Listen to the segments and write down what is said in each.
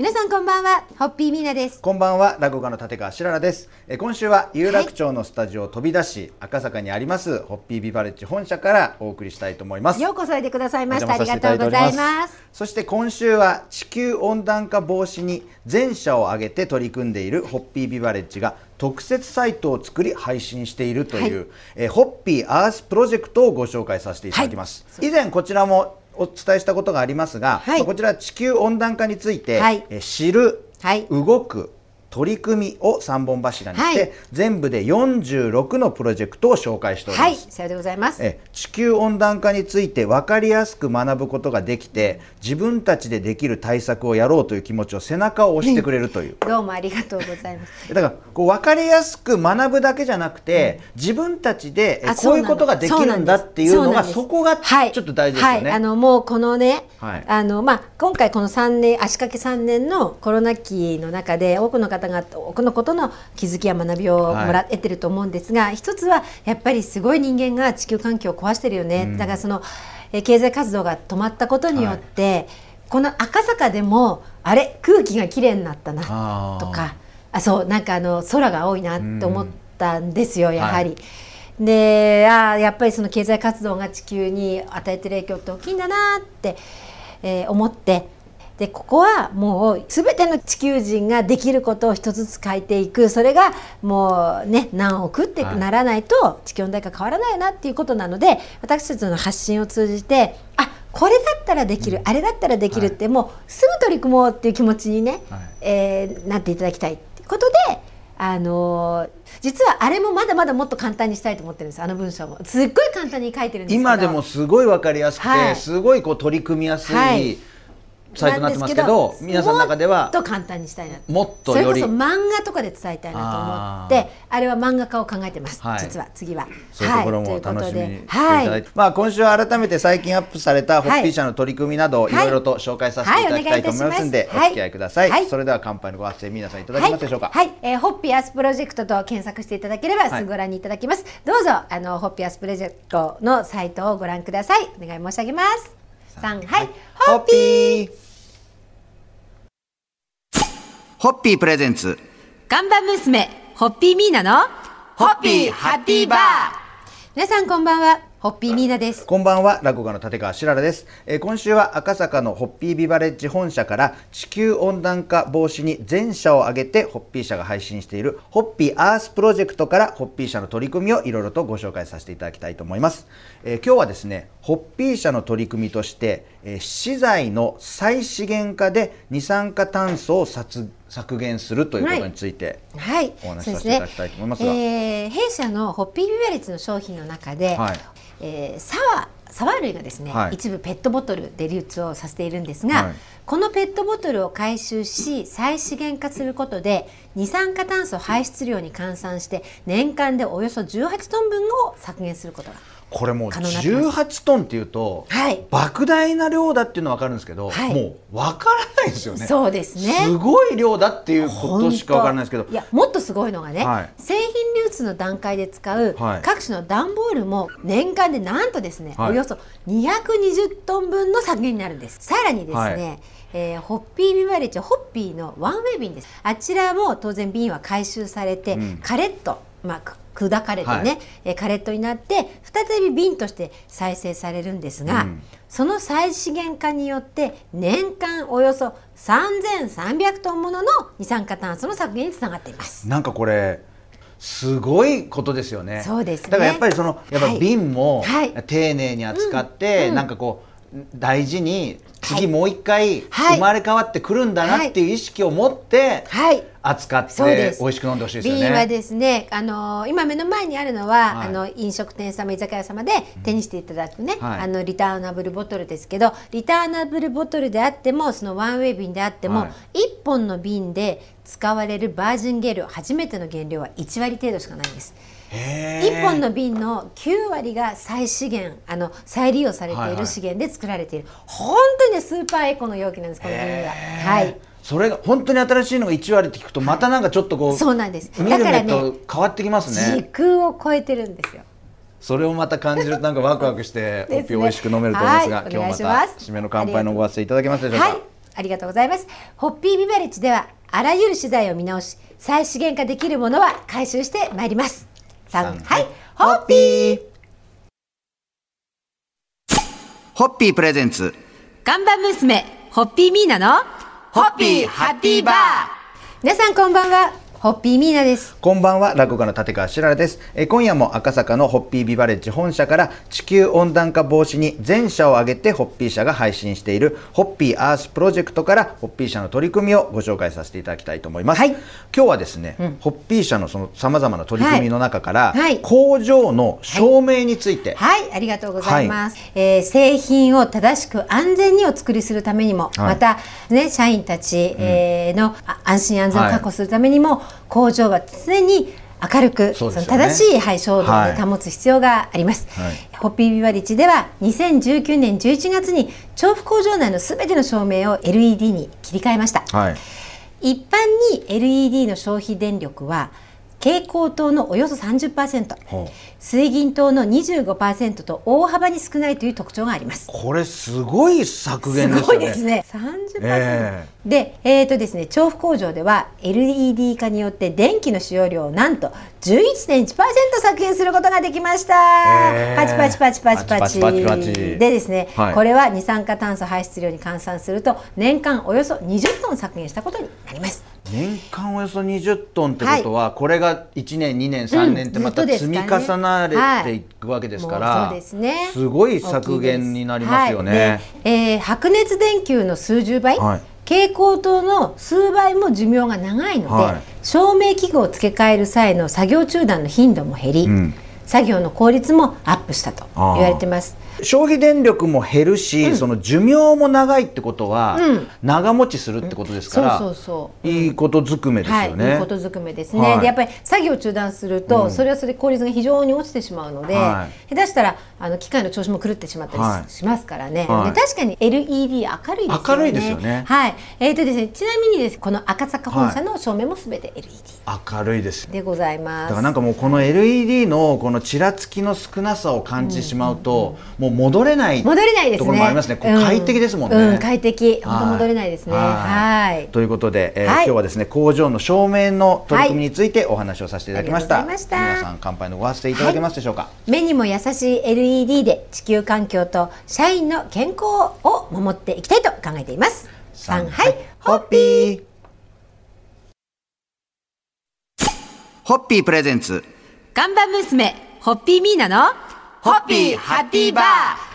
皆さんこんばんは、ホッピーミーナです。こんばんは、落語家の立川しららです。えー今週は有楽町のスタジオを飛び出し、赤坂にありますホッピービバレッジ本社からお送りしたいと思います。ようこそおいでくださいました。ありがとうございます。そして今週は地球温暖化防止に全社を挙げて取り組んでいるホッピービバレッジが特設サイトを作り配信しているという、はえーホッピーアースプロジェクトをご紹介させていただきます。以前こちらもお伝えしたことがありますが、はい。まあこちら地球温暖化について、はい。えー知る、はい。動く取り組みを3本柱にして、はい全部で46のプロジェクトを紹介しております。はい、さようでございます。え地球温暖化について分かりやすく学ぶことができて自分たちでできる対策をやろうという気持ちを背中を押してくれるという。どうもありがとうございます。だからこう分かりやすく学ぶだけじゃなくて、自分たちでこういうことができるんだっていうのがそこがちはいょっと大事ですよね。はい、あのもうこのね、はいあのまあ今回この3年足掛け3年のコロナ期の中で多くの方が多くのことの気づきや学びをもらっててると思うんですが、一つはやっぱりすごい人間が地球環境を壊してるよね。だからそのえ経済活動が止まったことによって、この赤坂でもあれ空気がきれいになったなとか、あそうなんかあの空が青いなって思ったんですよ、やはり。であーやっぱりその経済活動が地球に与えてる影響って大きいんだなって、えー思ってでここはもう全ての地球人ができることを一つずつ変えていく。それがもうね何億ってはいならないと地球温暖化変わらないなっていうことなので私たちの発信を通じてあこれだったらできる、あれだったらできるって、もうすぐ取り組もうっていう気持ちにね、はい。えーなっていただきたいっていうことで、あのー実はあれもまだまだもっと簡単にしたいと思ってるんですあの文章も。すっごい簡単に書いてるんです今でもすごい分かりやすくて、はい。すごいこう取り組みやすはいいサイトになってますけど、皆さんの中でもはっと簡単にしたいなもっとよりそれこそ漫画とかで伝えたいなと思ってあれは漫画家を考えてます、はい。実は次は。そういうところもはい楽しみにしていたはいだい。て、まあ今週は改めて最近アップされたホッピー社の取り組みなどいはい。ろいろと紹介させていただきたいと思いますんで、はいお付き合いください。はい。それでは乾杯のご発声皆さんいただはいけますでしょうか？はい、えーホッピーアースプロジェクトと検索していただければはい。すぐご覧にいただけます、どうぞあのホッピーアースプロジェクトのサイトをご覧ください。お願い申し上げます三はい、ホッピー。ホッピー presents。看板娘ホッピーミーナのホッピーハッピーバー。皆さんこんばんはホッピーミーナです。こんばんは、落語家の立川しららです、えー今週は赤坂のホッピービバレッジ本社から地球温暖化防止に全社を挙げてホッピー社が配信しているホッピーアースプロジェクトからホッピー社の取り組みをいろいろとご紹介させていただきたいと思います。えー今日はですね、ホッピー社の取り組みとして、えー資材の再資源化で二酸化炭素を削削減するということについて、はい、お話しさせていただきたいと思いますが。えー弊社のホッピービバレッジの商品の中で、はいえーサワーサワー類がですね、はい。一部ペットボトルで流通をさせているんですが、はい。このペットボトルを回収し再資源化することで二酸化炭素排出量に換算して年間でおよそ18トン分を削減することがこれもう可能になってます。18トンっていうと、はい。莫大な量だっていうのは分かるんですけど、はい。もう分からないですよね。そうですね。すごい量だっていうことしか分からないですけど。いやもっとすごいのがね、はい。製品流通の段階で使うはい。各種の段ボールも年間でなんとですね、はい。およそ220トン分の削減になるんです。さらにですね、はい。えーホッピービバレッジホッピーのワンウェイ瓶です。あちらも当然瓶は回収されて、うん。カレットまあく砕かれてね、はい。えーカレットになって再び瓶として再生されるんですが、うん。その再資源化によって年間およそ3300トンものの二酸化炭素の削減につながっています。なんかこれすごいことですよね。そうですね。だからやっぱりそのやっぱはい。瓶もはい。丁寧に扱って、うんうん。なんかこう大事に次もう一回はい。生まれ変わってくるんだなってい。う意識を持ってはい。扱って美味しく飲んでほしいですよね。瓶はですね、あの今目の前にあるのは、はい。あの飲食店様居酒屋様で手にしていただくね、はい。あのリターナブルボトルですけどリターナブルボトルであってもそのワンウェイ瓶であっても、はい。1本の瓶で使われるバージン原料初めての原料は1割程度しかないんです。へー1本の瓶の9割が再資源あの再利用されてはいはいいる資源で作られている、本当にねスーパーエコの容器なんですこの瓶が。はいそれが本当に新しいのが1割って聞くとまたなんかちょっとこう、そうなんですだからねと変わってきますね。時空を超えてるんですよ。それをまた感じるとなんかワクワクしてホッピー美味しく飲めると思いますが、はい今日まお願いしますた締めの乾杯のご発声いただけますでしょうか？はい、ありがとうございます。ホッピービバレッジではあらゆる資材を見直し、再資源化できるものは回収してまいります。三、はい、ホッピー。ホッピープレゼンツ。看板娘、ホッピーミーナの、ホッピーハッピーバー。皆さんこんばんは、ホッピーミーナです。こんばんは、落語家の立川しららです。えー今夜も赤坂のホッピービバレッジ本社から地球温暖化防止に全社を挙げてホッピー社が配信しているホッピーアースプロジェクトからホッピー社の取り組みをご紹介させていただきたいと思います。はい今日はですね、ホッピー社のその様々な取り組みの中から、はいはい工場の照明について、はい、ありがとうございます。えー製品を正しく安全にお作りするためにも、はいまたね社員たち、えーのあ安心安全を確保するためにも、工場は常に明るくねの正しい、はい、照度はいで保つ必要があります。はいホッピービバリッジでは2019年11月に調布工場内のすべての照明を LED に切り替えました。はい。一般に LED の消費電力は蛍光灯のおよそ30%、水銀灯の25%と大幅に少ないという特徴があります。これすごい削減ですね。すごいですね。30%、えー、でえっ、ー、とですね調布工場では LED 化によって電気の使用量をなんと11.1%削減することができました、えー、パチパチパチパチパチ。でですね、はい、これは二酸化炭素排出量に換算すると年間およそ20トン削減したことになります。年間およそ20トンってことは、これが1年2年3年ってまた積み重なれていくわけですから、もうすね。すごい削減になりますよね。はい。でえー白熱電球の数十倍、はい。蛍光灯の数倍も寿命が長いので、はい。照明器具を付け替える際の作業中断の頻度も減り、ん作業の効率もアップしたと言われてます。消費電力も減るし、その寿命も長いってことは、うん。長持ちするってことですから、そうそうそう。いいことずくめですはい、よね。いいことずくめですね、はい。でやっぱり作業中断すると、それはそれで効率が非常に落ちてしまうので、は下手したらあの機械の調子も狂ってしまったりし,、はい。ますからね、はい。で確かに LED 明るいですよね。明るいですよね。はい。えーとですね、ちなみにですこの赤坂本社の照明もすべて LED 明るいです。でございます。だからなんかもうこの LED のこのちらつきの少なさを感じてしまうと、もう戻れない戻れないですね。ところもありますね。こううん快適ですもんね。うん、快適。本当はい戻れないですね。はい。ということで、えーはい今日はですね工場の照明の取り組みについてお話をさせていただきました。ありがとうございました皆さん乾杯のご発声いただけますでしょうか？目にも優しい LED で地球環境と社員の健康を守っていきたいと考えています。三はい、ホッピー。ホッピープレゼンツ。看板娘、ホッピーミーナの、ホッピーハッピーバー。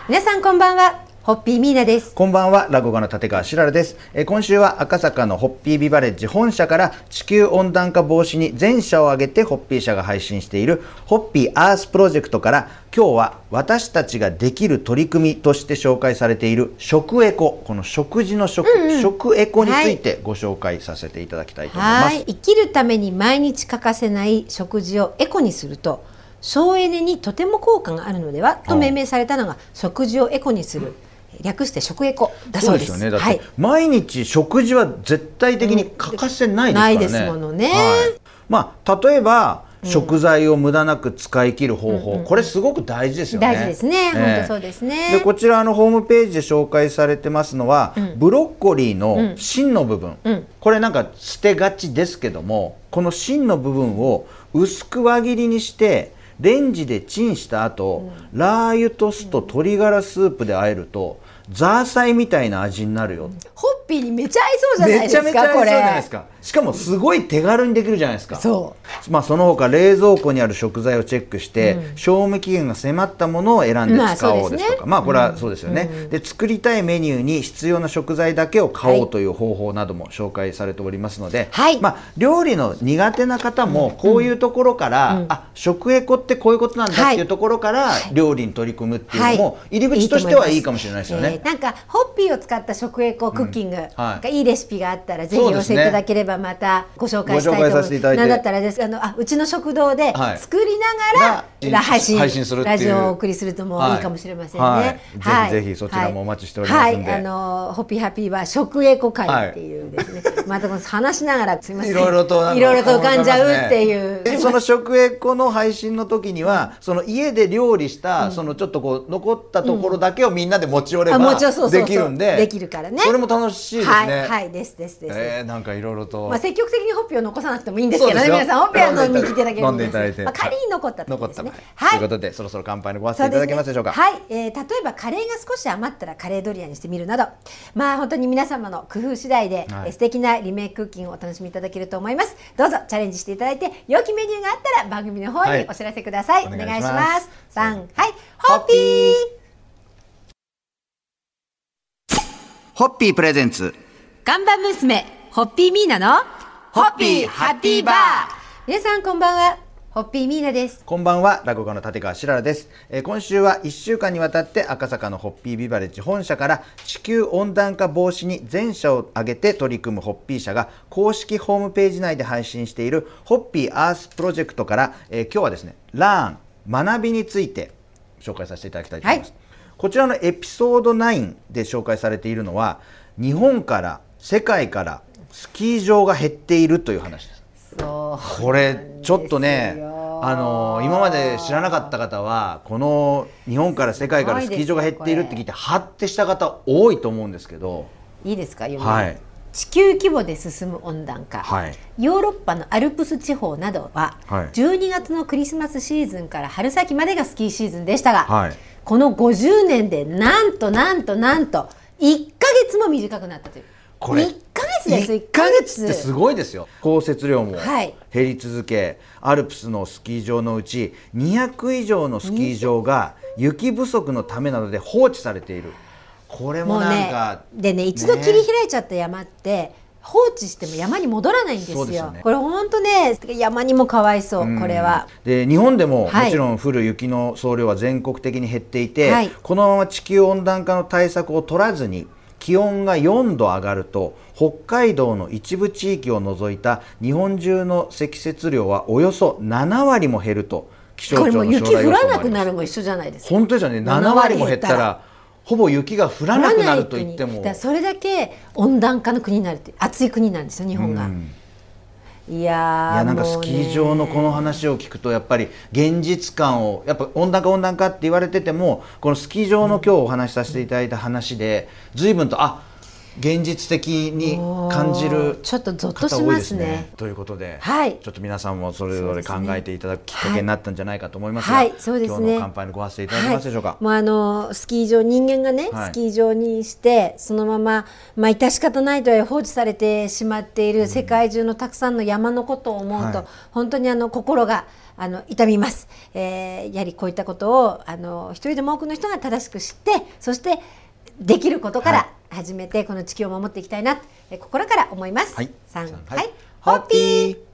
皆さんこんばんは、ホッピーミーナです。こんばんは、落語家の立川しららです。えー今週は赤坂のホッピービバレッジ本社から地球温暖化防止に全社を挙げてホッピー社が配信しているホッピーアースプロジェクトから今日は私たちができる取り組みとして紹介されている食エコ、この食事の食、食エコについてご紹介させていただきたいと思います。はい、生きるために毎日欠かせない食事をエコにすると省エネにとても効果があるのではと命名されたのが食事をエコにする略して食エコだそうです。よね。はい、毎日食事は絶対的に欠かせないですからね。ないですものね。はい。まあ例えば、食材を無駄なく使い切る方法、これすごく大事ですよね。大事ですね。本当そうですね。でこちらのホームページで紹介されてますのは、ブロッコリーの芯の部分、ん。これなんか捨てがちですけども、この芯の部分を薄く輪切りにしてレンジでチンした後、ラー油と酢と鶏ガラスープで和えるとザーサイみたいな味になるよ。ホッピーにめちゃ合いそうじゃないめですかちゃめちゃ合いそうこれじゃないですか。しかもすごい手軽にできるじゃないですか。そまあその他冷蔵庫にある食材をチェックして、賞味期限が迫ったものを選んでまあ使おうですねですとか、まあこれはそうですよね。で作りたいメニューに必要な食材だけを買おうという方法なども紹介されておりますので、はい。まあ料理の苦手な方もこういうところから、あ食エコってこういうことなんだっていうところから料理に取り組むっていうのも入り口としてはいいかもしれないですよね。えーなんかホッピーを使った食エコクッキングはい。がいいレシピがあったらぜひそうですね。教えていただければはまたご紹介したいと思させていただいて。なんだったらです。あのあうちの食堂ではい。作りながら、が配信配信するラジオをお送りするともい。いかもしれませんね。はい。ぜひぜひそちらもお待ちしておりますはい、あのホッピーハッピーは食エコ会っていうですね、またこの話しながらすみません。いろいろといろいろと浮かんじゃうっていう。でその食エコの配信の時にはその家で料理した、そのちょっとこう残ったところだけをみんなで持ち寄れば、できるんでできるからね。それも楽しいですね。はい。はい。ですですです。えー、なんかいろいろと、まあ積極的にホッピーを残さなくてもいいんですけどね。そうですよ。皆さんホッピーは飲みに来ていただける飲んでいただいて。まあ、仮に残った時残ったですね場合、ということでそろそろ乾杯のご発声いただけますでしょうか？はい、えー例えばカレーが少し余ったらカレードリアにしてみるなど。まあ本当に皆様の工夫次第で、はい。えー素敵なリメイククッキングをお楽しみいただけると思います。どうぞチャレンジしていただいて良きメニューがあったら番組の方はい。にお知らせください、おお願いし願いしまます。す三はい。ホッピー。ホッピー。プレゼンツ。看板娘ホッピーミーナのホッピーハッピーバー。皆さんこんばんは。ホッピーミーナです。こんばんは。落語家の立川しららです、えー今週は1週間にわたって赤坂のホッピービバレッジ本社から地球温暖化防止に全社を挙げて取り組むホッピー社が公式ホームページ内で配信しているホッピーアースプロジェクトから、えー今日はですねラーン学びについて紹介させていただきたいと思います、はい。こちらのエピソード9で紹介されているのは日本から世界からスキー場が減っているという話です。そう。これちょっとねあの今まで知らなかった方はこの日本から世界からスキー場が減っているって聞いてはってした方多いと思うんですけど。いいですか読みはい。地球規模で進む温暖化、はい。ヨーロッパのアルプス地方などは、はい。12月のクリスマスシーズンから春先までがスキーシーズンでしたが、はい。この50年でなんとなんとなんと1ヶ月も短くなったという。これ1ヶ月です1ヶ月ってすごいですよ。降雪量もはい。減り続け、アルプスのスキー場のうち200以上のスキー場が雪不足のためなどで放置されている。これもなんもうねかでね一度切り開いちゃった山って、放置しても山に戻らないんですよ。すよね。これ本当ね山にもかわいそう、うん。これは。で日本でもはい。もちろん降る雪の総量は全国的に減っていて、はい。このまま地球温暖化の対策を取らずに気温が4度上がると北海道の一部地域を除いた日本中の積雪量はおよそ7割も減ると気象庁の雪降らなくなるも一緒じゃないですか。本当ですよね7 7割も減ったらほぼ雪が降らなくなると言ってもそれだけ温暖化の国になるって暑い国なんですよ日本が、うん。いやーいやなんかスキー場のこの話を聞くとやっぱり現実感をやっぱ温暖化温暖化って言われててもこのスキー場の今日お話しさせていただいた話で随分とあ現実的に感じおるーちょっとゾッとしますすね。ということで、はい。ちょっと皆さんもそれぞれ考えていただくきっかけになったんじゃないかと思いますが、はい。そうですね。今日の乾杯のご発声いただけますでしょうか？はい、もうあのスキー場人間がね、はい。スキー場にしてそのまままあ致し方ないとは放置されてしまっている世界中のたくさんの山のことを思うと、はい。本当にあの心があの痛みます、えーやはりこういったことをあの一人でも多くの人が正しく知ってそしてできることかはい。ら始めて、この地球を守っていきたいな、えー心から思います。はい。三はい。はい、ホッピー